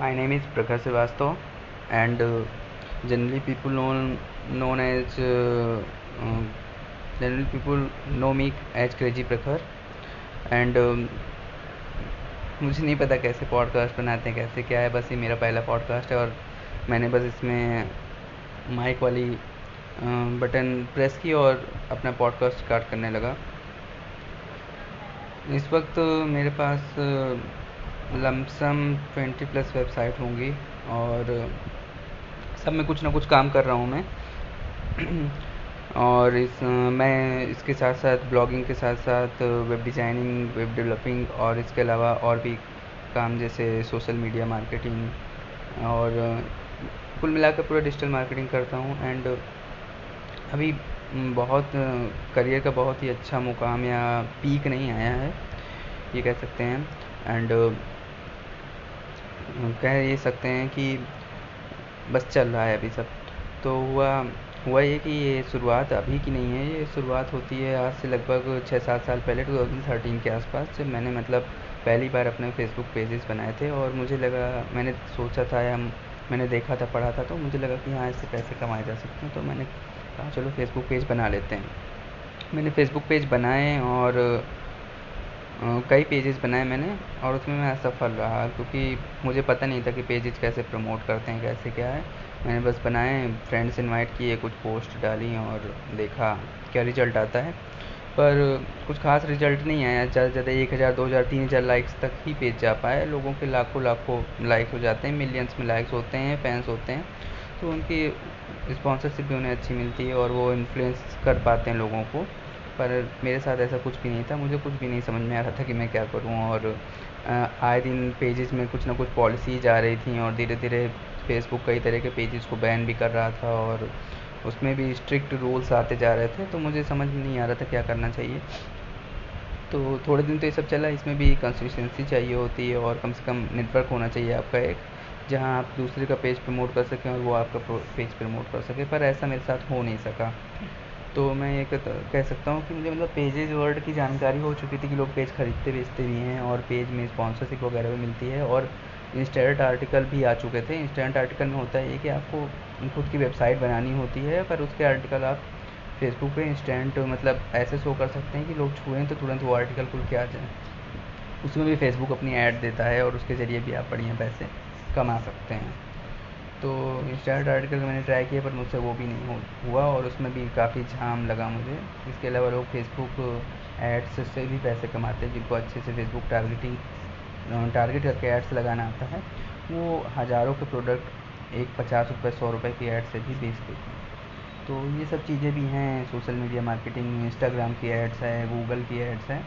My name is Prakhar Srivastava and generally people know known as generally people know me as crazy Prakhar and मुझे नहीं पता कैसे podcast बनाते हैं, कैसे क्या है, बस ये मेरा पहला पॉडकास्ट है और मैंने बस इसमें माइक वाली बटन प्रेस की और अपना पॉडकास्ट स्टार्ट करने लगा। इस वक्त मेरे पास lump sum twenty plus website होंगी और सब में कुछ ना कुछ काम कर रहा हूँ मैं। और इस मैं इसके साथ साथ ब्लॉगिंग के साथ साथ वेब डिज़ाइनिंग, वेब डेवलपिंग और इसके अलावा और भी काम जैसे सोशल मीडिया मार्केटिंग और कुल मिलाकर पूरा डिजिटल मार्केटिंग करता हूँ। एंड अभी बहुत करियर का बहुत ही अच्छा मुकाम या पीक नहीं आया है, ये कह सकते हैं। एंड कह ये सकते हैं कि बस चल रहा है अभी सब। तो हुआ हुआ ये कि ये शुरुआत अभी की नहीं है, ये शुरुआत होती है आज से लगभग छः सात साल पहले टू थाउज़ेंड थर्टीन के आसपास जब मैंने मतलब पहली बार अपने फेसबुक पेजेस बनाए थे और मुझे लगा, मैंने सोचा था या मैंने देखा था, पढ़ा था तो मुझे लगा कि हाँ इससे पैसे कमाए जा सकते हैं तो मैंने कहा, चलो फेसबुक पेज बना लेते हैं। मैंने फेसबुक पेज बनाए और कई पेजेस बनाए मैंने और उसमें मैं असफल रहा क्योंकि मुझे पता नहीं था कि पेजेस कैसे प्रमोट करते हैं, कैसे क्या है। मैंने बस बनाए फ्रेंड्स इनवाइट किए, कुछ पोस्ट डाली और देखा क्या रिज़ल्ट आता है। पर कुछ खास रिज़ल्ट नहीं आया, ज़्यादा ज़्यादा एक हज़ार, दो हज़ार, तीन हज़ार लाइक्स तक ही पेज जा पाए। लोगों के लाखों लाखों लाइक हो जाते हैं मिलियंस में लाइक्स होते हैं फैंस होते हैं। तो उनकी स्पॉन्सरशिप भी उन्हें अच्छी मिलती है और वो इन्फ्लुएंस कर पाते हैं लोगों को। पर मेरे साथ ऐसा कुछ भी नहीं था। मुझे कुछ भी नहीं समझ में आ रहा था कि मैं क्या करूँ और आए दिन पेजेस में कुछ ना कुछ पॉलिसीज़ आ रही थी और धीरे धीरे फेसबुक कई तरह के पेजेस को बैन भी कर रहा था और उसमें भी स्ट्रिक्ट रूल्स आते जा रहे थे तो मुझे समझ में नहीं आ रहा था क्या करना चाहिए। तो थोड़े दिन तो ये सब चला, इसमें भी कंसिस्टेंसी चाहिए होती है और कम से कम नेटवर्क होना चाहिए आपका एक, जहाँ आप दूसरे का पेज प्रमोट कर सकें और वो आपका पेज प्रमोट कर सके, पर ऐसा मेरे साथ हो नहीं सका। तो मैं ये कह सकता हूँ कि मुझे मतलब पेजेज वर्ड की जानकारी हो चुकी थी कि लोग पेज खरीदते बेचते भी हैं और पेज में स्पॉन्सरशिप वगैरह भी मिलती है और इंस्टेंट आर्टिकल भी आ चुके थे। इंस्टेंट आर्टिकल में होता है ये कि आपको खुद की वेबसाइट बनानी होती है, पर उसके आर्टिकल आप फेसबुक पे इंस्टेंट मतलब ऐसे शो कर सकते हैं कि लोग छुएँ तो तुरंत वो आर्टिकल खुल के आ जाए। उसमें भी फेसबुक अपनी ऐड देता है और उसके ज़रिए भी आप बढ़िया पैसे कमा सकते हैं। तो इंस्टाट आर्टिकल मैंने ट्राई किया पर मुझसे वो भी नहीं हुआ और उसमें भी काफ़ी झाम लगा मुझे। इसके अलावा लोग फेसबुक एड्स से भी पैसे कमाते हैं, जिनको अच्छे से फेसबुक टारगेटिंग टारगेट करके एड्स लगाना आता है। वो हज़ारों के प्रोडक्ट एक पचास रुपये सौ रुपये की एड से भी बेच देते हैं। तो ये सब चीज़ें भी हैं सोशल मीडिया मार्केटिंग इंस्टाग्राम की एड्स है गूगल की एड्स है।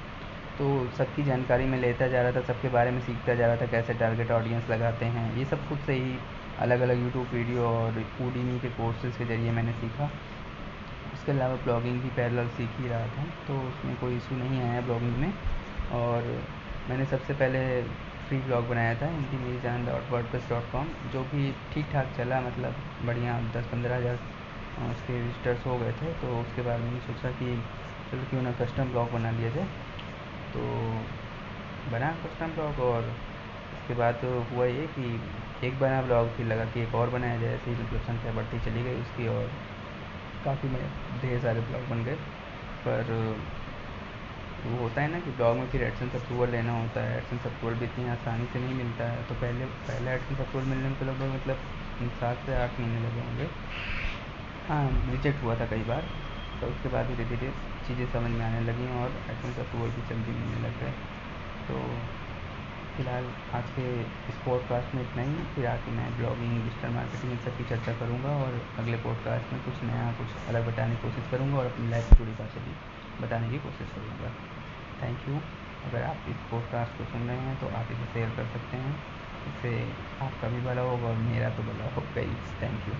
तो सबकी जानकारी मैं लेता जा रहा था, सबके बारे में सीखता जा रहा था, कैसे टारगेट ऑडियंस लगाते हैं, ये सब खुद से ही अलग अलग यूट्यूब वीडियो और ऊडीमी के कोर्सेज़ के ज़रिए मैंने सीखा। इसके अलावा ब्लॉगिंग भी पैरेलल सीख ही रहा था तो उसमें कोई इशू नहीं आया ब्लॉगिंग में। और मैंने सबसे पहले फ्री ब्लॉग बनाया था हिंदी मेरी जान dot word plus dot com जो कि ठीक ठाक चला मतलब बढ़िया दस पंद्रह हज़ार उसके विजिटर्स हो गए थे तो उसके बाद मैंने सोचा कि चलो क्यों ना कस्टम ब्लॉग बना लिया जाए। तो बना कस्टम ब्लॉग और उसके बाद तो हुआ ये कि एक बना ब्लॉग, फिर लगा कि एक और बनाया जाए, ऐसे मतलब संख्या बढ़ती चली गई उसकी और काफ़ी में ढेर सारे ब्लॉग बन गए। पर वो होता है ना कि ब्लॉग में फिर एडसेंस अप्रूवल लेना होता है एडसेंस अप्रूवल भी इतनी आसानी से नहीं मिलता है। तो पहले पहले एडसेंस अप्रूवल मिलने में तो लगभग मतलब सात से आठ महीने लगे होंगे। हाँ रिजेक्ट हुआ था कई बार। तो उसके बाद धीरे धीरे चीज़ें समझ में आने लगी और एडसेंस अप्रूवल भी जल्दी मिलने लग गए। तो फ़िलहाल आज के इस पॉडकास्ट में इतना ही। फिर आके मैं ब्लॉगिंग डिजिटल मार्केटिंग इन सब की चर्चा करूँगा और अगले पॉडकास्ट में कुछ नया, कुछ अलग बताने की कोशिश करूँगा और अपनी लाइफ से जुड़ी बातें भी बताने की कोशिश करूँगा। थैंक यू अगर आप इस पॉडकास्ट को सुन रहे हैं तो आप इसे शेयर कर सकते हैं। इससे आपका भी भला होगा और मेरा तो भला होगा ही। Thank you